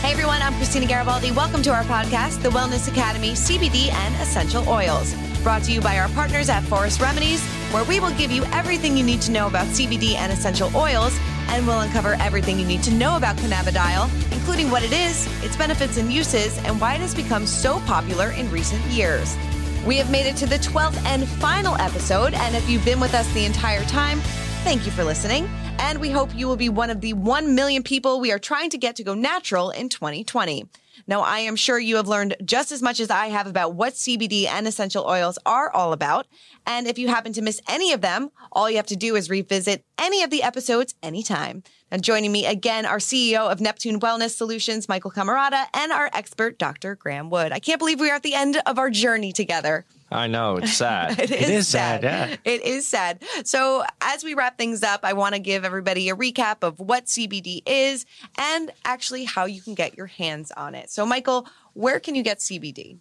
Hey everyone, I'm Christina Garibaldi. Welcome to our podcast, The Wellness Academy CBD and Essential Oils. Brought to you by our partners at Forest Remedies, where we will give you everything you need to know about CBD and essential oils, and we'll uncover everything you need to know about cannabidiol, including what it is, its benefits and uses, and why it has become so popular in recent years. We have made it to the 12th and final episode, and if you've been with us the entire time, thank you for listening. And we hope you will be one of the 1 million people we are trying to get to go natural in 2020. Now, I am sure you have learned just as much as I have about what CBD and essential oils are all about. And if you happen to miss any of them, all you have to do is revisit any of the episodes anytime. Now, joining me again, our CEO of Neptune Wellness Solutions, Michael Cammarata, and our expert, Dr. Graham Wood. I can't believe we are at the end of our journey together. I know it's sad. it, is it is sad. sad. Yeah. It is sad. So, as we wrap things up, I want to give everybody a recap of what CBD is and actually how you can get your hands on it. So, Michael, where can you get CBD?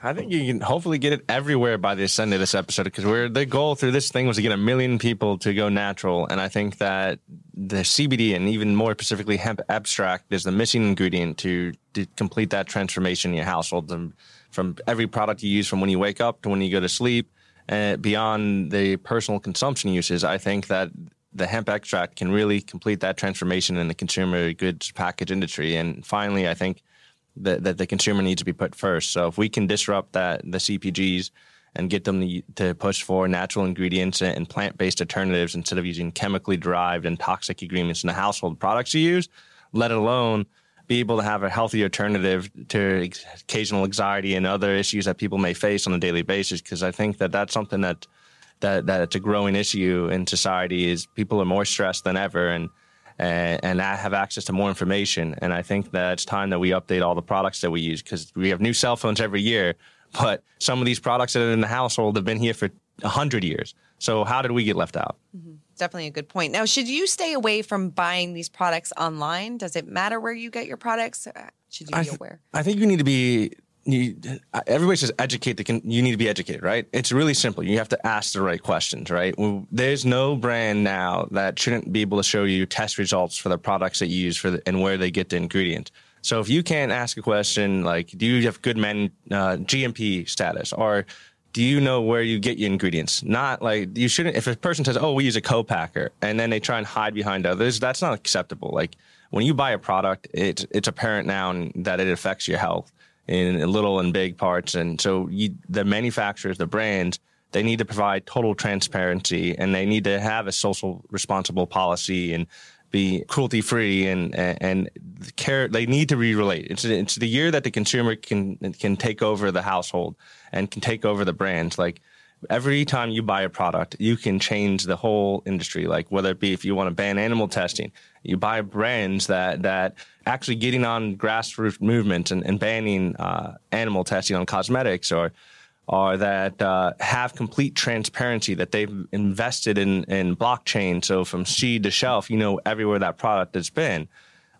I think you can hopefully get it everywhere by the end of this episode because we're the goal through this thing was to get a million people to go natural, and I think that the CBD and even more specifically hemp abstract is the missing ingredient to, to complete that transformation in your household. From, from every product you use, from when you wake up to when you go to sleep, and beyond the personal consumption uses, I think that the hemp extract can really complete that transformation in the consumer goods package industry. And finally, I think that, that the consumer needs to be put first. So if we can disrupt that the CPGs and get them to, to push for natural ingredients and plant-based alternatives instead of using chemically derived and toxic ingredients in the household products you use, let alone be able to have a healthy alternative to occasional anxiety and other issues that people may face on a daily basis. Because I think that that's something that that that's a growing issue in society is people are more stressed than ever and and, and have access to more information. And I think that it's time that we update all the products that we use because we have new cell phones every year. But some of these products that are in the household have been here for hundred years. So how did we get left out? Mm-hmm. Definitely a good point. Now, should you stay away from buying these products online? Does it matter where you get your products? Uh, should you be I th- aware? I think you need to be. You, everybody says educate. The con- you need to be educated, right? It's really simple. You have to ask the right questions, right? Well, there's no brand now that shouldn't be able to show you test results for the products that you use for the, and where they get the ingredients. So if you can't ask a question like, "Do you have good men uh, GMP status?" or do you know where you get your ingredients? Not like you shouldn't. If a person says, "Oh, we use a co-packer," and then they try and hide behind others, that's not acceptable. Like when you buy a product, it's it's apparent now that it affects your health in little and big parts, and so you, the manufacturers, the brands, they need to provide total transparency, and they need to have a social responsible policy and be cruelty free and and care. They need to re-relate. It's it's the year that the consumer can can take over the household and can take over the brands. Like every time you buy a product, you can change the whole industry. Like whether it be if you want to ban animal testing, you buy brands that that actually getting on grassroots movements and, and banning uh, animal testing on cosmetics or or that uh, have complete transparency that they've invested in in blockchain. So from seed to shelf, you know everywhere that product has been.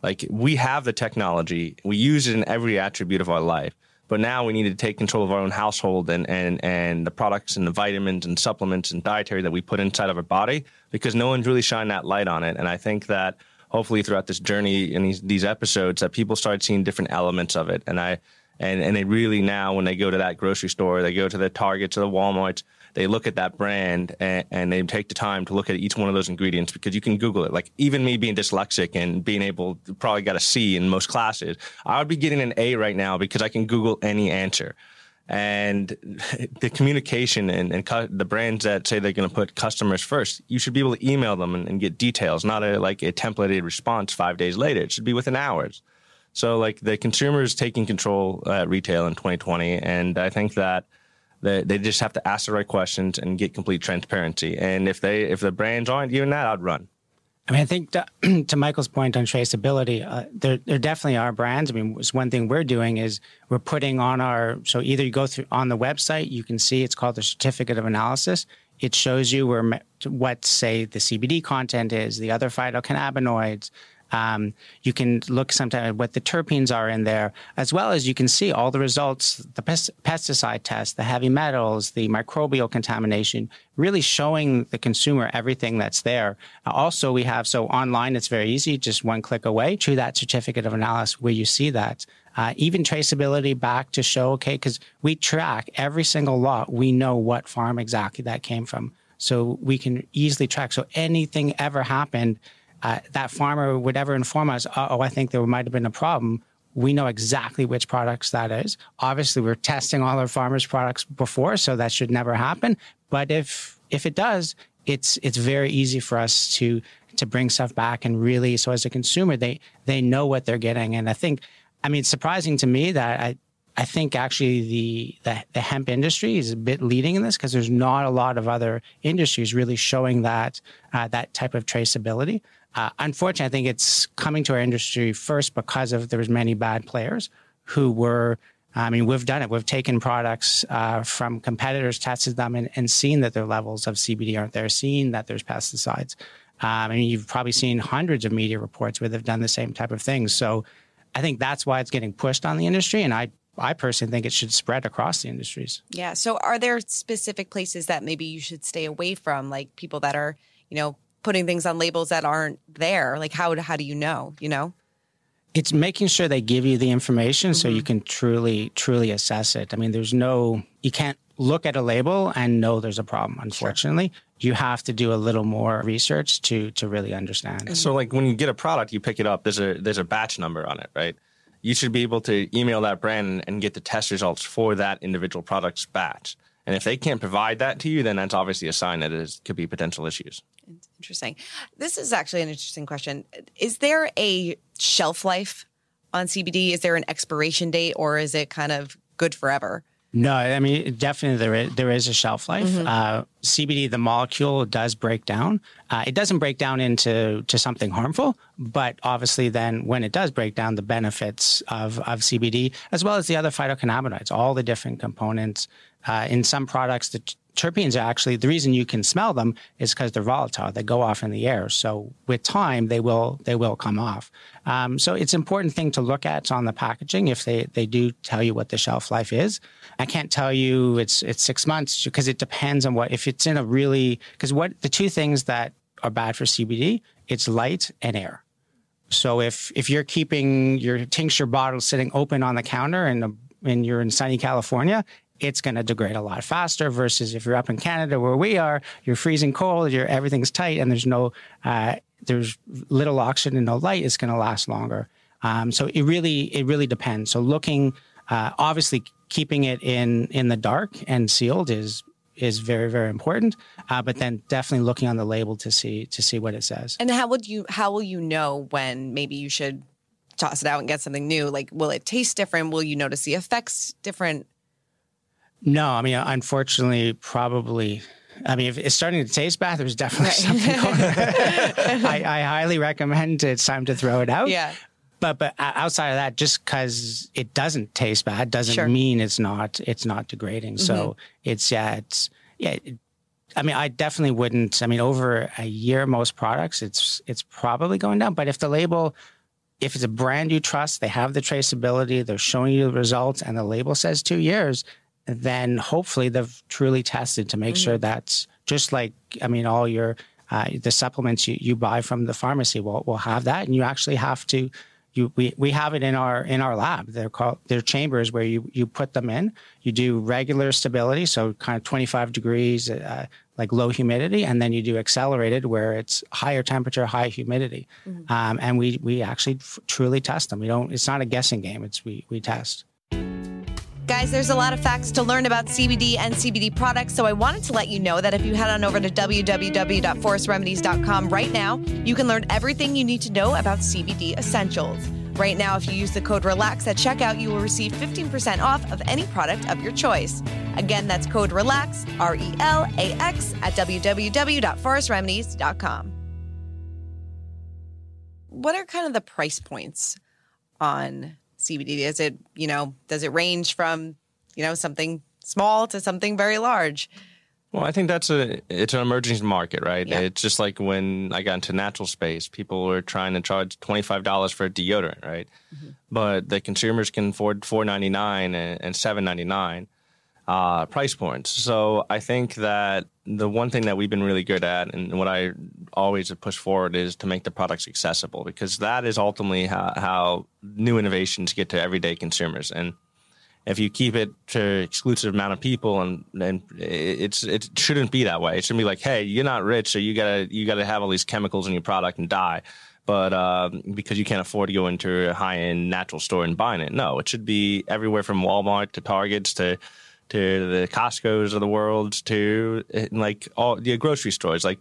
Like we have the technology, we use it in every attribute of our life. But now we need to take control of our own household and, and, and the products and the vitamins and supplements and dietary that we put inside of our body because no one's really shined that light on it. And I think that hopefully throughout this journey and these, these episodes that people start seeing different elements of it. And I and and they really now when they go to that grocery store, they go to the Targets or the Walmarts, they look at that brand and, and, they take the time to look at each one of those ingredients because you can Google it. Like even me being dyslexic and being able probably got a C in most classes, I would be getting an A right now because I can Google any answer. And the communication and, and cu- the brands that say they're going to put customers first, you should be able to email them and, and get details, not a, like a templated response five days later. It should be within hours. So like the consumer is taking control at retail in 2020, and I think that they, they just have to ask the right questions and get complete transparency. And if they if the brands aren't doing that, I'd run. I mean, I think to, to Michael's point on traceability, uh, there, there definitely are brands. I mean, it's one thing we're doing is we're putting on our, so either you go through on the website, you can see it's called the certificate of analysis. It shows you where, what, say, the CBD content is, the other phytocannabinoids, um, you can look sometimes at what the terpenes are in there, as well as you can see all the results, the pesticide test, the heavy metals, the microbial contamination, really showing the consumer everything that's there. Also, we have, so online, it's very easy, just one click away to that certificate of analysis where you see that. Uh, even traceability back to show, okay, because we track every single lot, we know what farm exactly that came from. So we can easily track. So anything ever happened, uh, that farmer would ever inform us, oh, I think there might have been a problem, we know exactly which products that is. Obviously, we're testing all our farmers' products before, so that should never happen. But if if it does, it's it's very easy for us to to bring stuff back and really so as a consumer they they know what they're getting. And I think, I mean, it's surprising to me that I I think actually the, the, the hemp industry is a bit leading in this because there's not a lot of other industries really showing that uh, that type of traceability. Uh, unfortunately, I think it's coming to our industry first because of there's many bad players who were. I mean, we've done it. We've taken products uh, from competitors, tested them, and, and, seen that their levels of CBD aren't there, seen that there's pesticides. Um, I mean, you've probably seen hundreds of media reports where they've done the same type of things. So I think that's why it's getting pushed on the industry. And I, I personally think it should spread across the industries. Yeah. So are there specific places that maybe you should stay away from, like people that are, you know, putting things on labels that aren't there? Like how how do you know, you know? It's making sure they give you the information mm-hmm. so you mm-hmm. can truly truly assess it. I mean, there's no you can't look at a label and know there's a problem, unfortunately. Sure. You have to do a little more research to to really understand. So like when you get a product, you pick it up, there's a there's a batch number on it, right? You should be able to email that brand and get the test results for that individual product's batch. And if they can't provide that to you, then that's obviously a sign that it could be potential issues. Interesting. This is actually an interesting question. Is there a shelf life on CBD? Is there an expiration date or is it kind of good forever? No, I mean definitely there is, there is a shelf life. Mm-hmm. Uh, CBD, the molecule does break down. Uh, it doesn't break down into to something harmful, but obviously then when it does break down, the benefits of of CBD as well as the other phytocannabinoids, all the different components. Uh, in some products, the terpenes are actually the reason you can smell them is because they're volatile. They go off in the air. So with time, they will they will come off. Um, so it's an important thing to look at on the packaging if they they do tell you what the shelf life is. I can't tell you it's it's six months because it depends on what if it's in a really because what the two things that are bad for CBD it's light and air. So if if you're keeping your tincture bottle sitting open on the counter and and you're in sunny California, it's going to degrade a lot faster versus if you're up in Canada where we are, you're freezing cold, you're, everything's tight and there's no, uh, there's little oxygen and no light, it's going to last longer. Um, so it really, it really depends. So looking, uh, obviously keeping it in, in the dark and sealed is, is very, very important. Uh, but then definitely looking on the label to see, to see what it says. And how would you, how will you know when maybe you should toss it out and get something new? Like, will it taste different? Will you notice the effects different? No, I mean, unfortunately, probably. I mean, if it's starting to taste bad, there's definitely something going on. I, I, highly recommend it's time to throw it out. Yeah. But but outside of that, just because it doesn't taste bad doesn't sure. mean it's not it's not degrading. Mm-hmm. So it's yeah it's yeah. It, I mean, I definitely wouldn't. I mean, over a year, most products, it's it's probably going down. But if the label, if it's a brand you trust, they have the traceability, they're showing you the results, and the label says two years, then hopefully they've truly tested to make mm-hmm. sure that's just like, I mean, all your, uh, the supplements you, you buy from the pharmacy will, will have that. And you actually have to, you, we, we have it in our in our lab. They're called they're chambers where you you put them in. You do regular stability, so kind of 25 degrees, uh, like low humidity, and then you do accelerated where it's higher temperature, high humidity. Mm-hmm. Um, and we we actually f- truly test them. We don't. It's not a guessing game. It's we we test. Guys, there's a lot of facts to learn about CBD and CBD products, so I wanted to let you know that if you head on over to www.forestremedies.com right now, you can learn everything you need to know about CBD essentials. Right now, if you use the code RELAX at checkout, you will receive 15% off of any product of your choice. Again, that's code RELAX, R E L A X, at www.forestremedies.com. What are kind of the price points on CBD? Is it, you know, does it range from, you know, something small to something very large? Well, I think that's a it's an emerging market, right? Yeah. It's just like when I got into natural space, people were trying to charge twenty five dollars for a deodorant, right? Mm-hmm. But the consumers can afford four ninety nine and seven ninety nine uh, price points. So I think that the one thing that we've been really good at, and what I always push forward, is to make the products accessible because that is ultimately how, how new innovations get to everyday consumers. And if you keep it to exclusive amount of people, and it's it shouldn't be that way. It should be like, hey, you're not rich, so you gotta you gotta have all these chemicals in your product and die. But uh, because you can't afford to go into a high end natural store and buying it, no, it should be everywhere from Walmart to Targets to to the Costco's of the world to like all the grocery stores. Like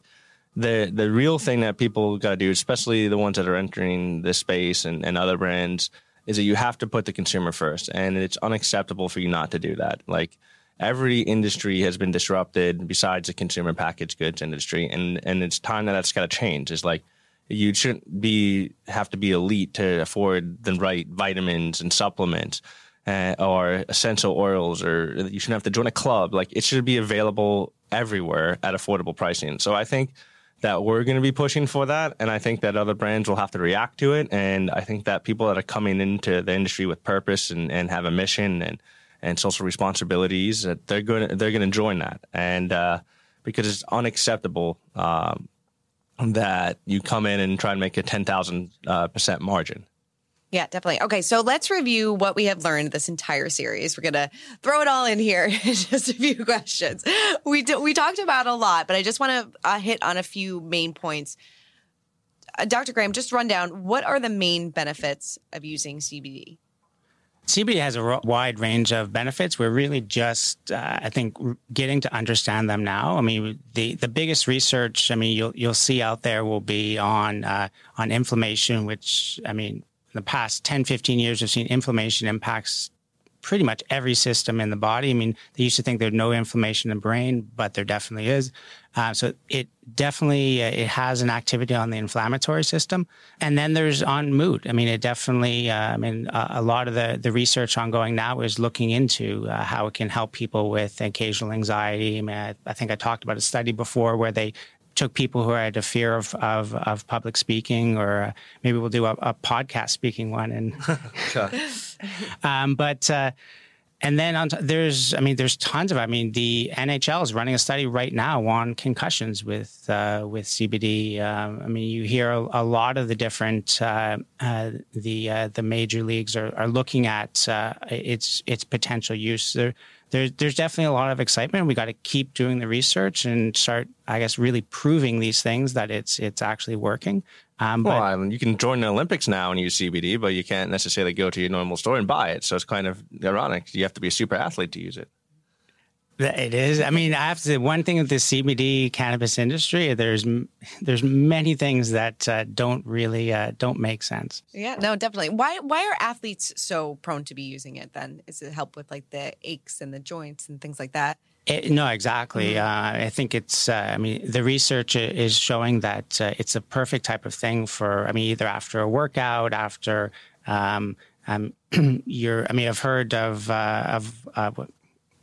the the real thing that people got to do, especially the ones that are entering this space and, and other brands, is that you have to put the consumer first, and it's unacceptable for you not to do that. Like every industry has been disrupted besides the consumer packaged goods industry, and and it's time that that's got to change. Is like you shouldn't be have to be elite to afford the right vitamins and supplements uh, or essential oils, or you shouldn't have to join a club. Like it should be available everywhere at affordable pricing. So I think that we're going to be pushing for that, and I think that other brands will have to react to it. And I think that people that are coming into the industry with purpose and, and have a mission and and social responsibilities, that they're going to, they're going to join that. And uh, because it's unacceptable um, that you come in and try and make a ten thousand uh, percent margin. Yeah, definitely. Okay, so let's review what we have learned this entire series. We're gonna throw it all in here. just a few questions. We do, we talked about a lot, but I just want to uh, hit on a few main points. Uh, Dr. Graham, just run down what are the main benefits of using CBD? CBD has a wide range of benefits. We're really just, uh, I think, getting to understand them now. I mean, the, the biggest research, I mean, you'll you'll see out there will be on uh, on inflammation, which I mean, the past 10, 15 years, we've seen inflammation impacts pretty much every system in the body. I mean, they used to think there's no inflammation in the brain, but there definitely is. Uh, so it definitely uh, it has an activity on the inflammatory system, and then there's on mood. I mean, it definitely. Uh, I mean, a lot of the the research ongoing now is looking into uh, how it can help people with occasional anxiety. I mean, I, I think I talked about a study before where they took people who had a fear of, of, of public speaking, or uh, maybe we'll do a, a, podcast speaking one. And um, but uh, and then on t- there's I mean there's tons of I mean the NHL is running a study right now on concussions with uh, with CBD. Um, I mean you hear a, a lot of the different uh, uh, the uh, the major leagues are, are looking at its its potential use. There, there's there's definitely a lot of excitement. We got to keep doing the research and start, I guess, really proving these things that it's it's actually working. Um, well, I mean, you can join the Olympics now and use CBD, but you can't necessarily go to your normal store and buy it. So it's kind of ironic. You have to be a super athlete to use it. It is. I mean, I have to say one thing with the CBD cannabis industry. There's there's many things that uh, don't really uh, don't make sense. Yeah, no, definitely. Why why are athletes so prone to be using it? Then is it help with like the aches and the joints and things like that? It, no, exactly. Mm-hmm. Uh, I think it's. Uh, I mean, the research is showing that uh, it's a perfect type of thing for. I mean, either after a workout, after um, um, you're. I mean, I've heard of uh, of uh,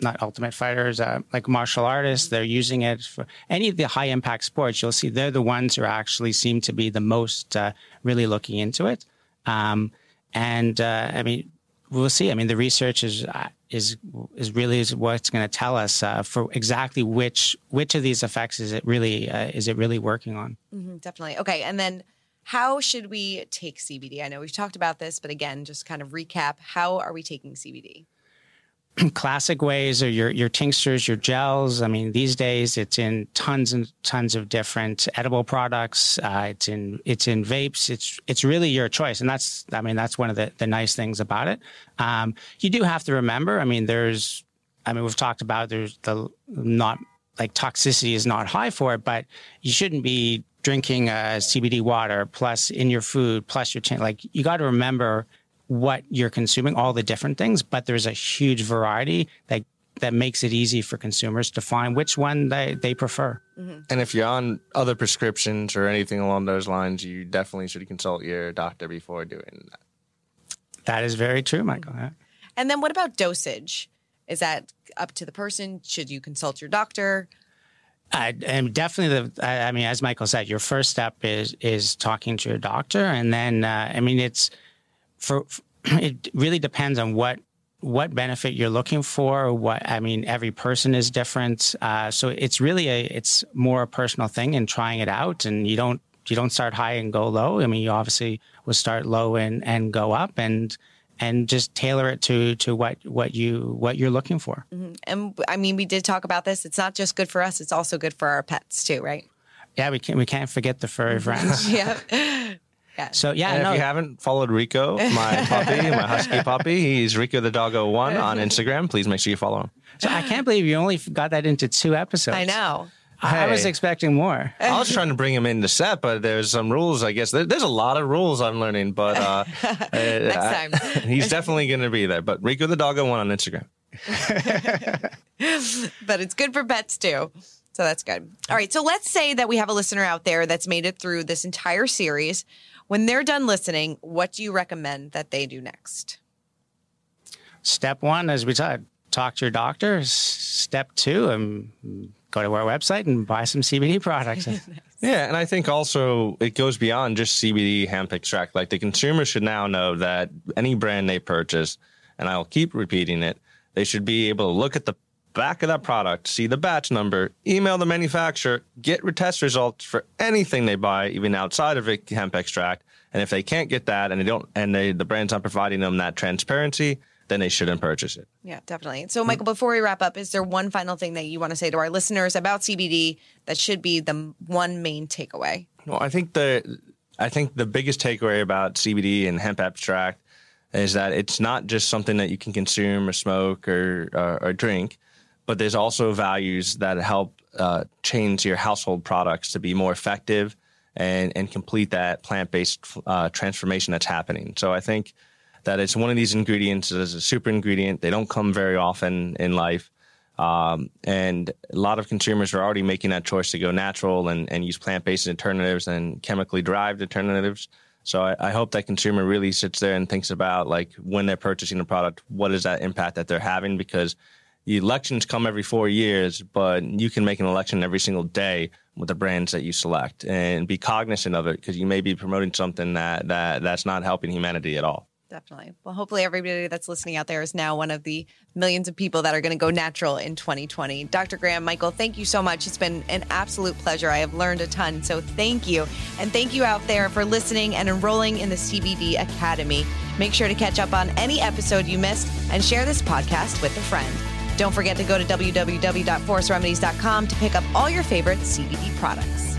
not ultimate fighters, uh, like martial artists, they're using it for any of the high impact sports. You'll see they're the ones who actually seem to be the most uh, really looking into it. Um, and uh, I mean, we'll see. I mean, the research is uh, is is really is what's going to tell us uh, for exactly which which of these effects is it really uh, is it really working on. Mm-hmm, definitely. Okay, and then How should we take CBD? I know we've talked about this, but again, just kind of recap. How are we taking CBD? classic ways are your your tinctures, your gels. I mean, these days it's in tons and tons of different edible products. Uh, it's in it's in vapes. It's it's really your choice, and that's I mean that's one of the the nice things about it. Um, you do have to remember. I mean, there's I mean we've talked about there's the not like toxicity is not high for it, but you shouldn't be drinking uh, CBD water plus in your food plus your tin. Like you got to remember what you're consuming, all the different things, but there's a huge variety that that makes it easy for consumers to find which one they, they prefer. Mm-hmm. And if you're on other prescriptions or anything along those lines, you definitely should consult your doctor before doing that. That is very true, Michael. Yeah. And then what about dosage? Is that up to the person? Should you consult your doctor? I am definitely, the I mean, as Michael said, your first step is is talking to your doctor, and then uh, I mean, it's for, it really depends on what what benefit you're looking for. What I mean, every person is different, uh, so it's really a it's more a personal thing and trying it out. And you don't you don't start high and go low. I mean, you obviously will start low and and go up and and just tailor it to to what what you what you're looking for. Mm-hmm. And I mean, we did talk about this. It's not just good for us; it's also good for our pets too, right? Yeah, we can't we can't forget the furry friends. yeah. Yeah. So yeah, and no. if you haven't followed Rico, my puppy, my husky puppy, he's Rico the Doggo One on Instagram. Please make sure you follow him. So I can't believe you only got that into two episodes. I know. I was expecting more. I was trying to bring him in the set, but there's some rules. I guess there, there's a lot of rules I'm learning, but uh, Next I- time. he's definitely going to be there. But Rico the Doggo One on Instagram. but it's good for pets too. So that's good. All right. So let's say that we have a listener out there that's made it through this entire series. When they're done listening, what do you recommend that they do next? Step one, as we said, talk to your doctor. Step two, um, go to our website and buy some CBD products. Yeah, and I think also it goes beyond just CBD hemp extract. Like the consumer should now know that any brand they purchase, and I'll keep repeating it, they should be able to look at the back of that product, see the batch number, email the manufacturer, get test results for anything they buy, even outside of hemp extract. And if they can't get that, and they don't, and they, the brand's not providing them that transparency, then they shouldn't purchase it. Yeah, definitely. So, Michael, before we wrap up, is there one final thing that you want to say to our listeners about CBD that should be the one main takeaway? Well, I think the I think the biggest takeaway about CBD and hemp abstract is that it's not just something that you can consume or smoke or or, or drink, but there's also values that help uh, change your household products to be more effective and and complete that plant based uh, transformation that's happening. So I think that it's one of these ingredients that is a super ingredient. They don't come very often in life. Um, and a lot of consumers are already making that choice to go natural and, and use plant based alternatives and chemically derived alternatives. So I, I hope that consumer really sits there and thinks about like when they're purchasing a product, what is that impact that they're having? Because the elections come every four years, but you can make an election every single day with the brands that you select and be cognizant of it because you may be promoting something that, that that's not helping humanity at all. Definitely. Well, hopefully, everybody that's listening out there is now one of the millions of people that are going to go natural in 2020. Dr. Graham, Michael, thank you so much. It's been an absolute pleasure. I have learned a ton. So, thank you. And thank you out there for listening and enrolling in the CBD Academy. Make sure to catch up on any episode you missed and share this podcast with a friend. Don't forget to go to www.forestremedies.com to pick up all your favorite CBD products.